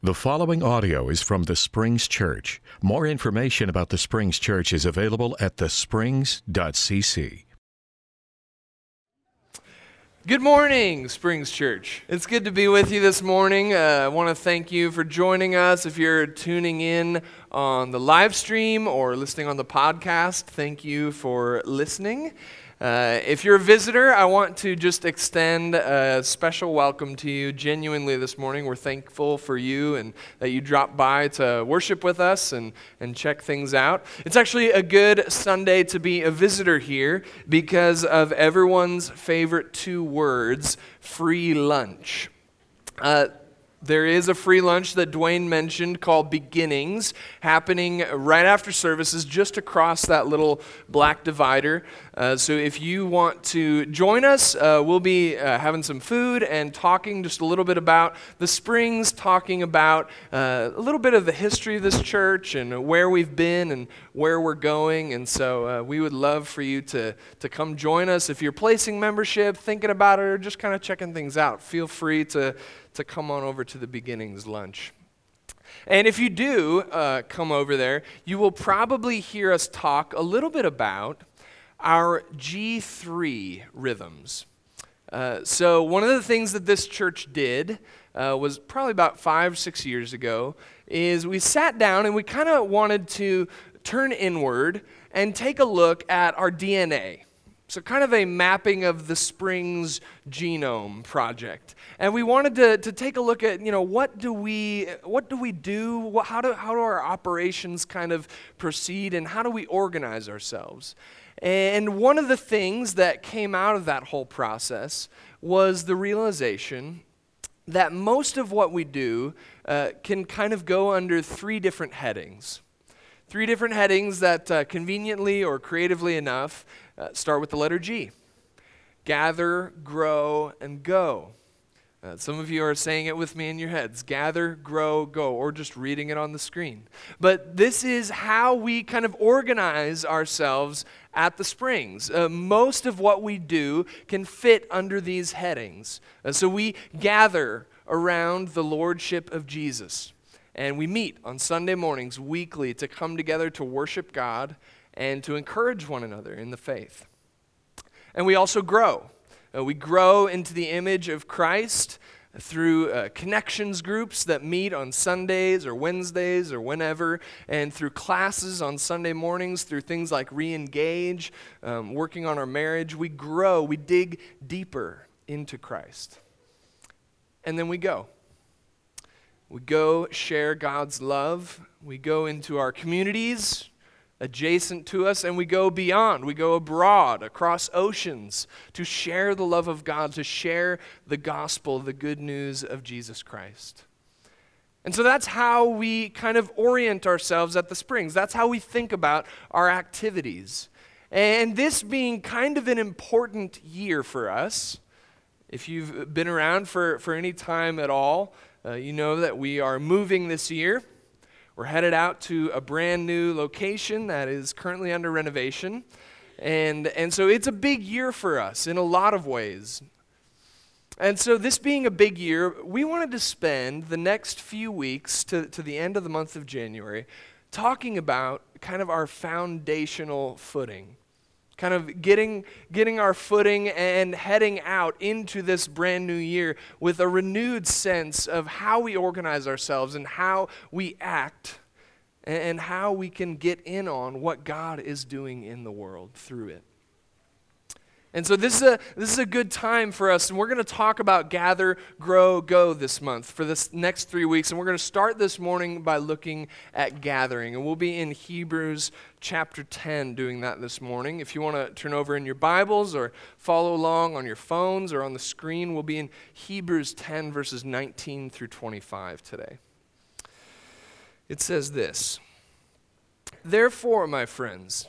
The following audio is from the Springs Church. More information about the Springs Church is available at thesprings.cc. Good morning, Springs Church. It's good to be with you this morning. Uh, I want to thank you for joining us. If you're tuning in on the live stream or listening on the podcast, thank you for listening. Uh, if you're a visitor, I want to just extend a special welcome to you genuinely this morning. We're thankful for you and that you dropped by to worship with us and, and check things out. It's actually a good Sunday to be a visitor here because of everyone's favorite two words free lunch. Uh, there is a free lunch that Dwayne mentioned called Beginnings happening right after services just across that little black divider. Uh, so if you want to join us, uh, we'll be uh, having some food and talking just a little bit about the Springs, talking about uh, a little bit of the history of this church and where we've been and where we're going. And so uh, we would love for you to, to come join us. If you're placing membership, thinking about it, or just kind of checking things out, feel free to to come on over to the beginnings lunch. And if you do uh, come over there, you will probably hear us talk a little bit about our G3 rhythms. Uh, so, one of the things that this church did uh, was probably about five, six years ago, is we sat down and we kind of wanted to turn inward and take a look at our DNA. So, kind of a mapping of the Springs genome project. And we wanted to, to take a look at, you know, what do we, what do, we do? What, how, do, how do our operations kind of proceed? And how do we organize ourselves? And one of the things that came out of that whole process was the realization that most of what we do uh, can kind of go under three different headings. Three different headings that uh, conveniently or creatively enough uh, start with the letter G gather, grow, and go. Uh, some of you are saying it with me in your heads gather, grow, go, or just reading it on the screen. But this is how we kind of organize ourselves at the Springs. Uh, most of what we do can fit under these headings. Uh, so we gather around the Lordship of Jesus. And we meet on Sunday mornings weekly to come together to worship God and to encourage one another in the faith. And we also grow. Uh, we grow into the image of Christ through uh, connections groups that meet on Sundays or Wednesdays or whenever, and through classes on Sunday mornings, through things like re engage, um, working on our marriage. We grow, we dig deeper into Christ. And then we go. We go share God's love. We go into our communities adjacent to us, and we go beyond. We go abroad, across oceans, to share the love of God, to share the gospel, the good news of Jesus Christ. And so that's how we kind of orient ourselves at the Springs. That's how we think about our activities. And this being kind of an important year for us, if you've been around for, for any time at all, uh, you know that we are moving this year. We're headed out to a brand new location that is currently under renovation. And, and so it's a big year for us in a lot of ways. And so, this being a big year, we wanted to spend the next few weeks to, to the end of the month of January talking about kind of our foundational footing kind of getting, getting our footing and heading out into this brand new year with a renewed sense of how we organize ourselves and how we act and how we can get in on what God is doing in the world through it. And so this is a this is a good time for us, and we're going to talk about gather, grow, go this month for this next three weeks. And we're going to start this morning by looking at gathering, and we'll be in Hebrews chapter 10 doing that this morning. If you want to turn over in your Bibles or follow along on your phones or on the screen, we'll be in Hebrews 10 verses 19 through 25 today. It says this: Therefore, my friends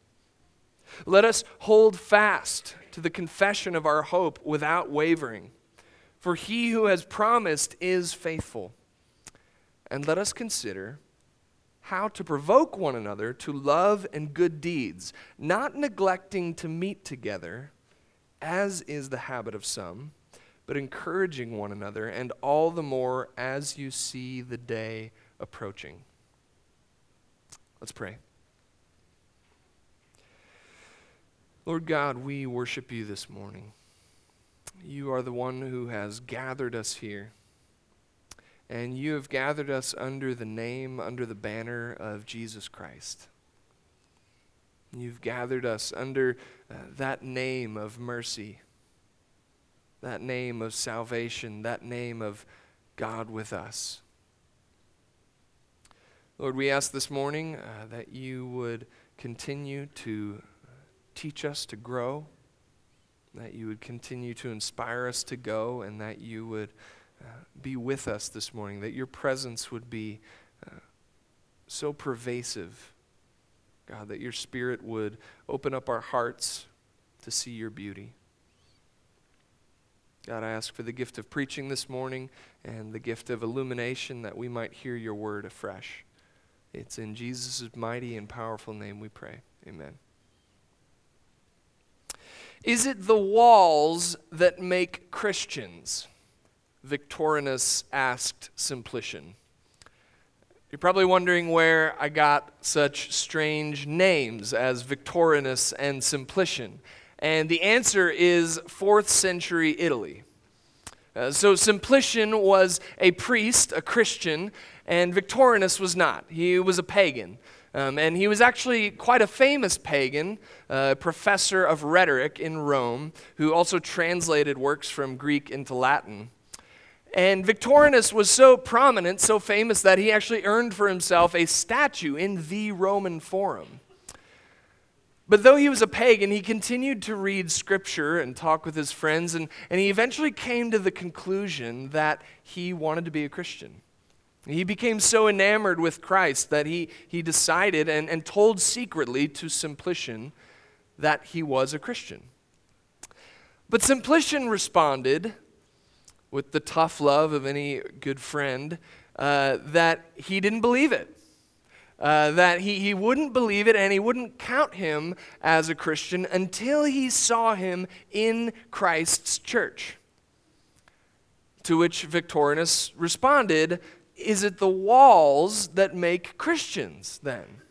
Let us hold fast to the confession of our hope without wavering, for he who has promised is faithful. And let us consider how to provoke one another to love and good deeds, not neglecting to meet together, as is the habit of some but encouraging one another, and all the more as you see the day approaching. Let's pray. Lord God, we worship you this morning. You are the one who has gathered us here. And you have gathered us under the name, under the banner of Jesus Christ. You've gathered us under uh, that name of mercy that name of salvation, that name of God with us. Lord, we ask this morning uh, that you would continue to teach us to grow, that you would continue to inspire us to go, and that you would uh, be with us this morning, that your presence would be uh, so pervasive, God, that your spirit would open up our hearts to see your beauty. God, I ask for the gift of preaching this morning and the gift of illumination that we might hear your word afresh. It's in Jesus' mighty and powerful name we pray. Amen. Is it the walls that make Christians? Victorinus asked Simplician. You're probably wondering where I got such strange names as Victorinus and Simplician. And the answer is 4th century Italy. Uh, so Simplician was a priest, a Christian, and Victorinus was not. He was a pagan. Um, and he was actually quite a famous pagan, uh, professor of rhetoric in Rome, who also translated works from Greek into Latin. And Victorinus was so prominent, so famous, that he actually earned for himself a statue in the Roman Forum. But though he was a pagan, he continued to read scripture and talk with his friends, and, and he eventually came to the conclusion that he wanted to be a Christian. He became so enamored with Christ that he, he decided and, and told secretly to Simplician that he was a Christian. But Simplician responded with the tough love of any good friend uh, that he didn't believe it. Uh, that he, he wouldn't believe it and he wouldn't count him as a Christian until he saw him in Christ's church. To which Victorinus responded, Is it the walls that make Christians then?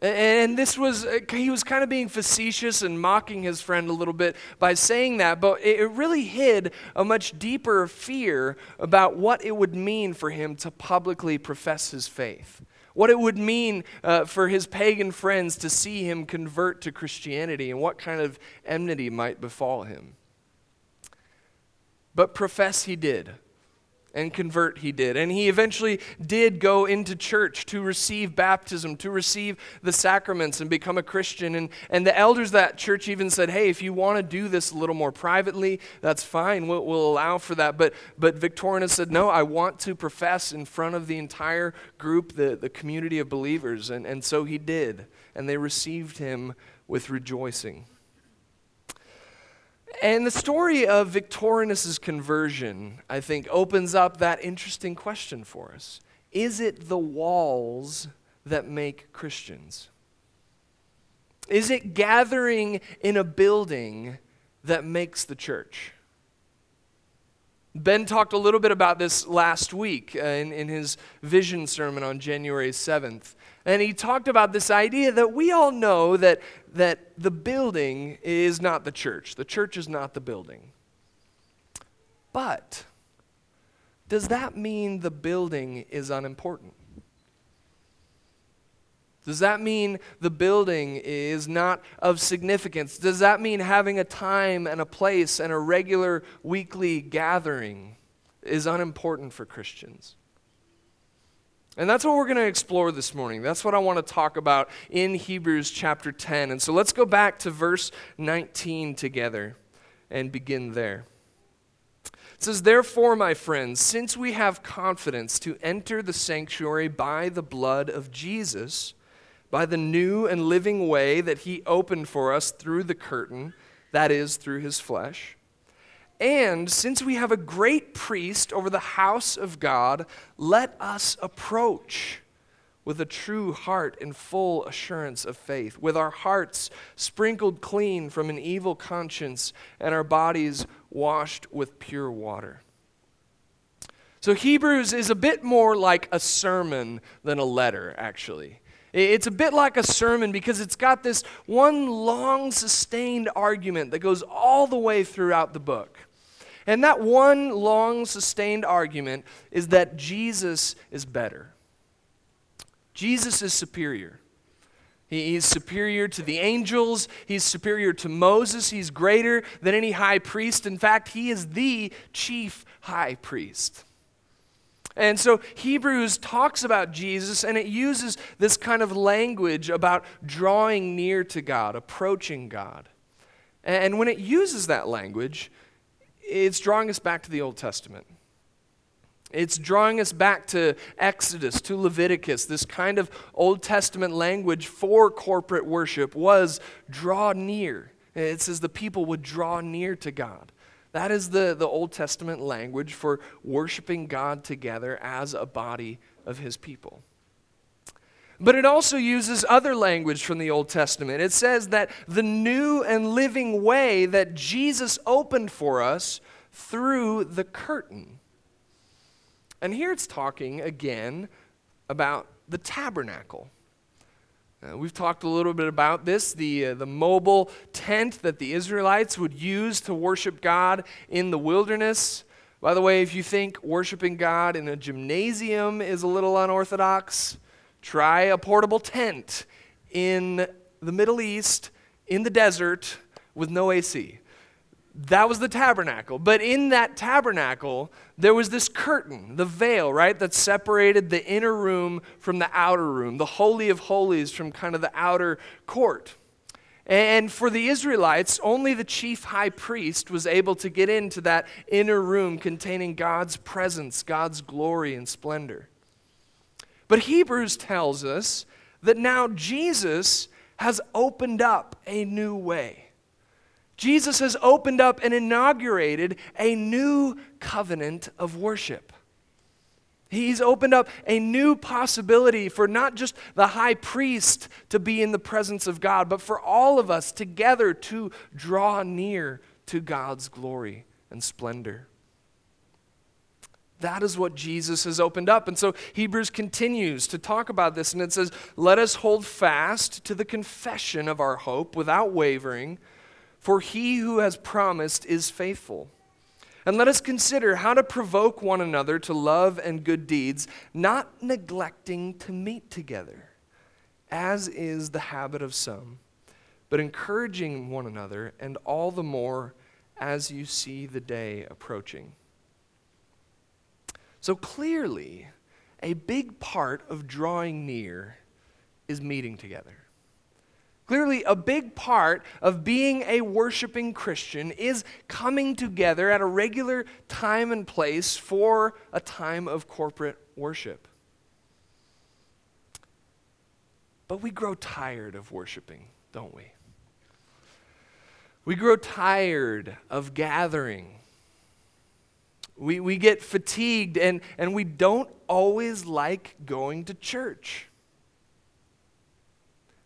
And this was, uh, he was kind of being facetious and mocking his friend a little bit by saying that, but it really hid a much deeper fear about what it would mean for him to publicly profess his faith. What it would mean uh, for his pagan friends to see him convert to Christianity and what kind of enmity might befall him. But profess he did and convert he did. And he eventually did go into church to receive baptism, to receive the sacraments and become a Christian. And, and the elders that church even said, hey, if you want to do this a little more privately, that's fine. We'll, we'll allow for that. But, but Victorinus said, no, I want to profess in front of the entire group, the, the community of believers. And, and so he did. And they received him with rejoicing. And the story of Victorinus's conversion, I think, opens up that interesting question for us. Is it the walls that make Christians? Is it gathering in a building that makes the church? Ben talked a little bit about this last week uh, in, in his vision sermon on January 7th. And he talked about this idea that we all know that, that the building is not the church, the church is not the building. But does that mean the building is unimportant? Does that mean the building is not of significance? Does that mean having a time and a place and a regular weekly gathering is unimportant for Christians? And that's what we're going to explore this morning. That's what I want to talk about in Hebrews chapter 10. And so let's go back to verse 19 together and begin there. It says, Therefore, my friends, since we have confidence to enter the sanctuary by the blood of Jesus, by the new and living way that he opened for us through the curtain, that is, through his flesh, and since we have a great priest over the house of God, let us approach with a true heart and full assurance of faith, with our hearts sprinkled clean from an evil conscience and our bodies washed with pure water. So, Hebrews is a bit more like a sermon than a letter, actually. It's a bit like a sermon because it's got this one long, sustained argument that goes all the way throughout the book. And that one long, sustained argument is that Jesus is better. Jesus is superior. He's superior to the angels. He's superior to Moses. He's greater than any high priest. In fact, he is the chief high priest. And so Hebrews talks about Jesus and it uses this kind of language about drawing near to God, approaching God. And when it uses that language, it's drawing us back to the Old Testament. It's drawing us back to Exodus, to Leviticus. This kind of Old Testament language for corporate worship was draw near. It says the people would draw near to God. That is the, the Old Testament language for worshiping God together as a body of his people. But it also uses other language from the Old Testament. It says that the new and living way that Jesus opened for us through the curtain. And here it's talking again about the tabernacle. Uh, we've talked a little bit about this the, uh, the mobile tent that the Israelites would use to worship God in the wilderness. By the way, if you think worshiping God in a gymnasium is a little unorthodox, try a portable tent in the Middle East, in the desert, with no AC. That was the tabernacle. But in that tabernacle, there was this curtain, the veil, right, that separated the inner room from the outer room, the Holy of Holies from kind of the outer court. And for the Israelites, only the chief high priest was able to get into that inner room containing God's presence, God's glory and splendor. But Hebrews tells us that now Jesus has opened up a new way. Jesus has opened up and inaugurated a new covenant of worship. He's opened up a new possibility for not just the high priest to be in the presence of God, but for all of us together to draw near to God's glory and splendor. That is what Jesus has opened up. And so Hebrews continues to talk about this, and it says, Let us hold fast to the confession of our hope without wavering for he who has promised is faithful. And let us consider how to provoke one another to love and good deeds, not neglecting to meet together, as is the habit of some, but encouraging one another, and all the more as you see the day approaching. So clearly, a big part of drawing near is meeting together. Clearly, a big part of being a worshiping Christian is coming together at a regular time and place for a time of corporate worship. But we grow tired of worshiping, don't we? We grow tired of gathering. We, we get fatigued and, and we don't always like going to church.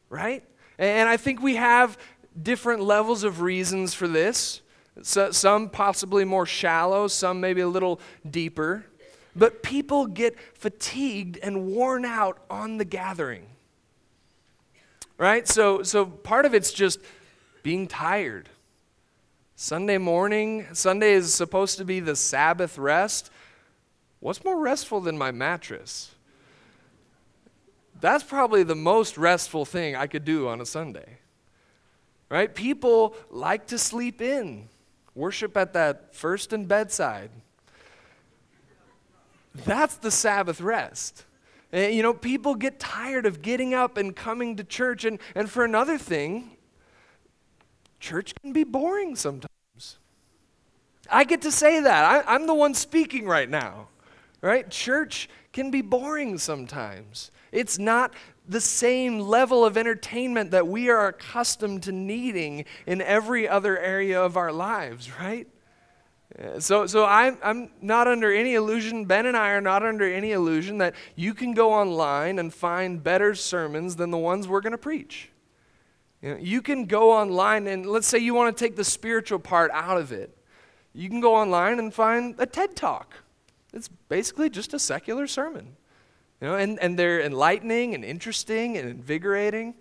Right? And I think we have different levels of reasons for this. So, some possibly more shallow, some maybe a little deeper. But people get fatigued and worn out on the gathering. Right? So, so part of it's just being tired. Sunday morning, Sunday is supposed to be the Sabbath rest. What's more restful than my mattress? That's probably the most restful thing I could do on a Sunday. Right? People like to sleep in, worship at that first and bedside. That's the Sabbath rest. And, you know, people get tired of getting up and coming to church. And, and for another thing, church can be boring sometimes. I get to say that. I, I'm the one speaking right now, right? Church can be boring sometimes. It's not the same level of entertainment that we are accustomed to needing in every other area of our lives, right? So, so I'm, I'm not under any illusion, Ben and I are not under any illusion that you can go online and find better sermons than the ones we're going to preach. You, know, you can go online and let's say you want to take the spiritual part out of it. You can go online and find a TED Talk. It's basically just a secular sermon. You know, and, and they're enlightening and interesting and invigorating.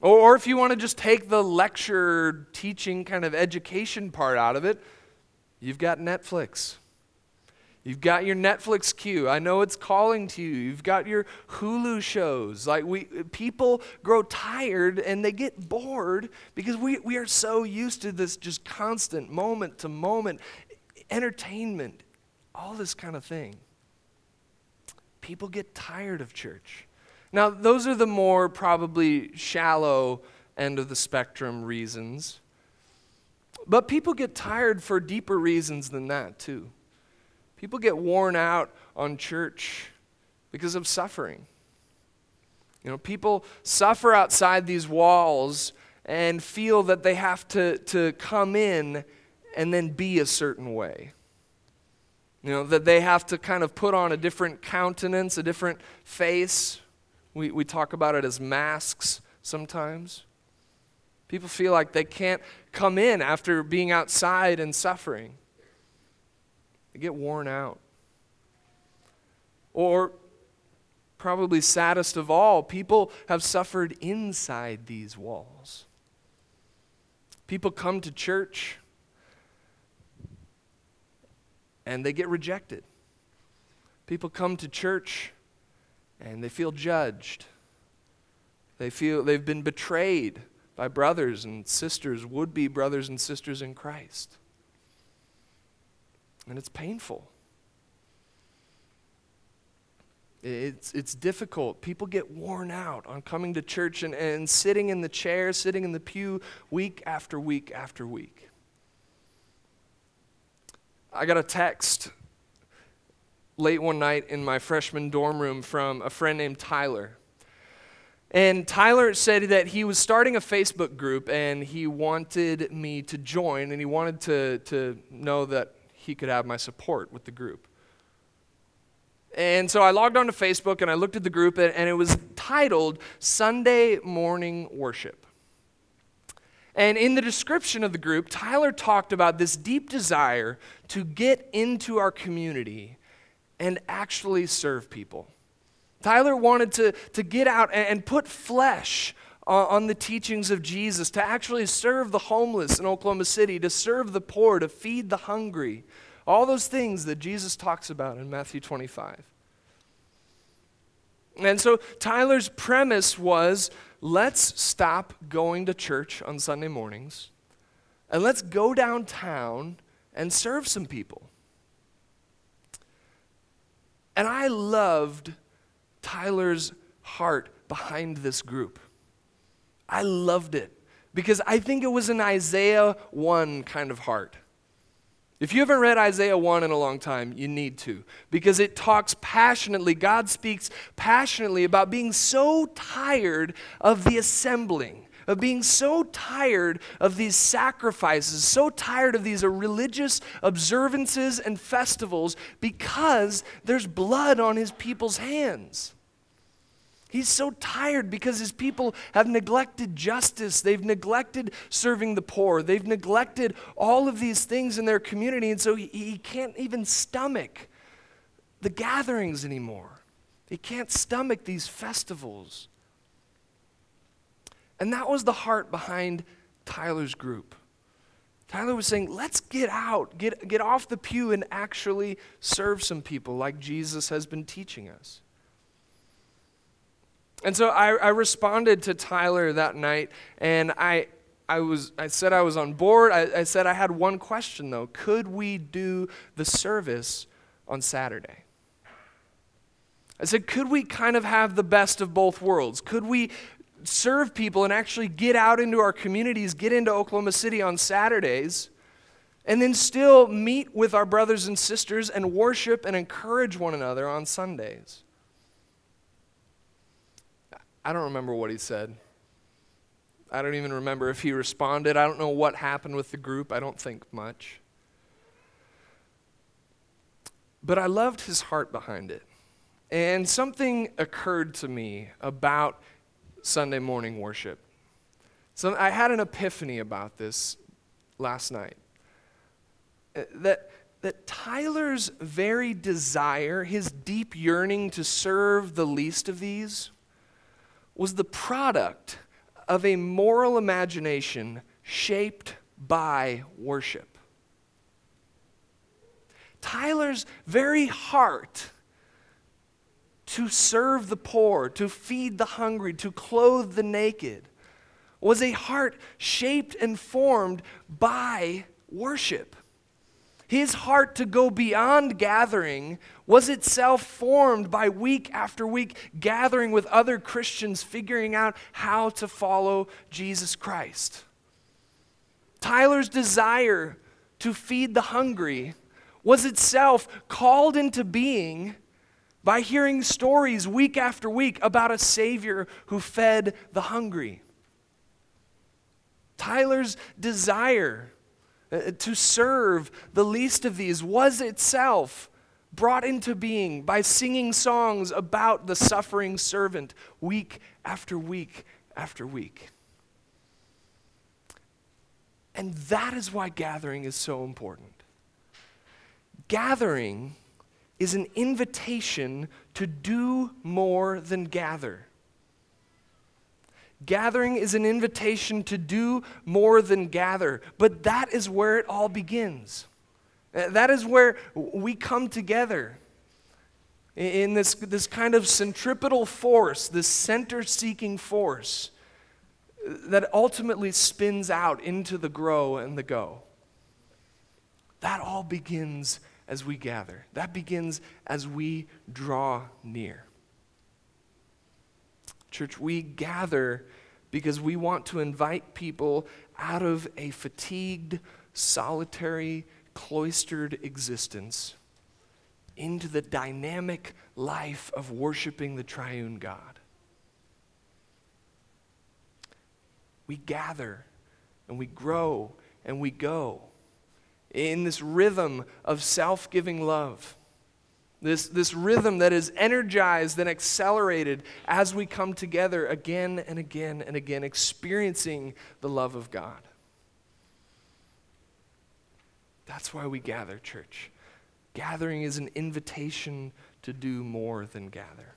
Or, or if you want to just take the lecture, teaching, kind of education part out of it, you've got Netflix. You've got your Netflix queue. I know it's calling to you. You've got your Hulu shows. Like we people grow tired and they get bored because we, we are so used to this just constant moment to moment entertainment, all this kind of thing. People get tired of church. Now, those are the more probably shallow end of the spectrum reasons. But people get tired for deeper reasons than that, too. People get worn out on church because of suffering. You know, people suffer outside these walls and feel that they have to, to come in and then be a certain way. You know, that they have to kind of put on a different countenance, a different face. We, we talk about it as masks sometimes. People feel like they can't come in after being outside and suffering. They get worn out. Or, probably saddest of all, people have suffered inside these walls. People come to church and they get rejected. People come to church and they feel judged. They feel they've been betrayed by brothers and sisters, would be brothers and sisters in Christ and it's painful. It's, it's difficult. People get worn out on coming to church and, and sitting in the chair, sitting in the pew week after week after week. I got a text late one night in my freshman dorm room from a friend named Tyler. And Tyler said that he was starting a Facebook group and he wanted me to join and he wanted to, to know that he could have my support with the group. And so I logged onto Facebook and I looked at the group, and it was titled Sunday Morning Worship. And in the description of the group, Tyler talked about this deep desire to get into our community and actually serve people. Tyler wanted to, to get out and, and put flesh on the teachings of Jesus, to actually serve the homeless in Oklahoma City, to serve the poor, to feed the hungry. All those things that Jesus talks about in Matthew 25. And so Tyler's premise was let's stop going to church on Sunday mornings and let's go downtown and serve some people. And I loved Tyler's heart behind this group. I loved it because I think it was an Isaiah 1 kind of heart. If you haven't read Isaiah 1 in a long time, you need to because it talks passionately, God speaks passionately about being so tired of the assembling, of being so tired of these sacrifices, so tired of these religious observances and festivals because there's blood on his people's hands. He's so tired because his people have neglected justice. They've neglected serving the poor. They've neglected all of these things in their community. And so he, he can't even stomach the gatherings anymore. He can't stomach these festivals. And that was the heart behind Tyler's group. Tyler was saying, let's get out, get, get off the pew, and actually serve some people like Jesus has been teaching us. And so I, I responded to Tyler that night, and I, I, was, I said I was on board. I, I said I had one question, though. Could we do the service on Saturday? I said, could we kind of have the best of both worlds? Could we serve people and actually get out into our communities, get into Oklahoma City on Saturdays, and then still meet with our brothers and sisters and worship and encourage one another on Sundays. I don't remember what he said. I don't even remember if he responded. I don't know what happened with the group. I don't think much. But I loved his heart behind it. And something occurred to me about Sunday morning worship. So I had an epiphany about this last night. Uh, that, that Tyler's very desire, his deep yearning to serve the least of these, was the product of a moral imagination shaped by worship. Tyler's very heart to serve the poor, to feed the hungry, to clothe the naked, was a heart shaped and formed by worship. His heart to go beyond gathering was itself formed by week after week gathering with other Christians, figuring out how to follow Jesus Christ. Tyler's desire to feed the hungry was itself called into being by hearing stories week after week about a Savior who fed the hungry. Tyler's desire Uh, to serve the least of these was itself brought into being by singing songs about the suffering servant week after week after week. And that is why gathering is so important. Gathering is an invitation to do more than gather. Gathering is an invitation to do more than gather, but that is where it all begins. Uh, that is where we come together in this, this kind of centripetal force, this center seeking force that ultimately spins out into the grow and the go. That all begins as we gather, that begins as we draw near. Church, we gather because we want to invite people out of a fatigued, solitary, cloistered existence into the dynamic life of worshiping the triune God. We gather and we grow and we go in this rhythm of self giving love. This, this rhythm that is energized and accelerated as we come together again and again and again, experiencing the love of God. That's why we gather, church. Gathering is an invitation to do more than gather.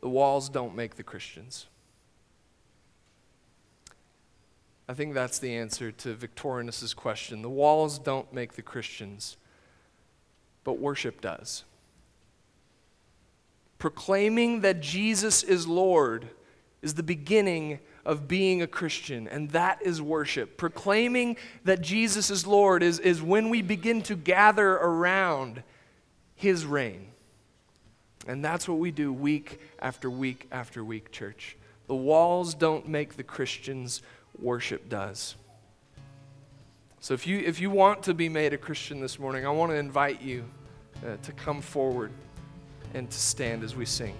The walls don't make the Christians. I think that's the answer to Victorinus's question. The walls don't make the Christians, but worship does. Proclaiming that Jesus is Lord is the beginning of being a Christian, and that is worship. Proclaiming that Jesus is Lord is, is when we begin to gather around His reign. And that's what we do week after week after week, church. The walls don't make the Christians worship does. So if you, if you want to be made a Christian this morning, I want to invite you uh, to come forward and to stand as we sing.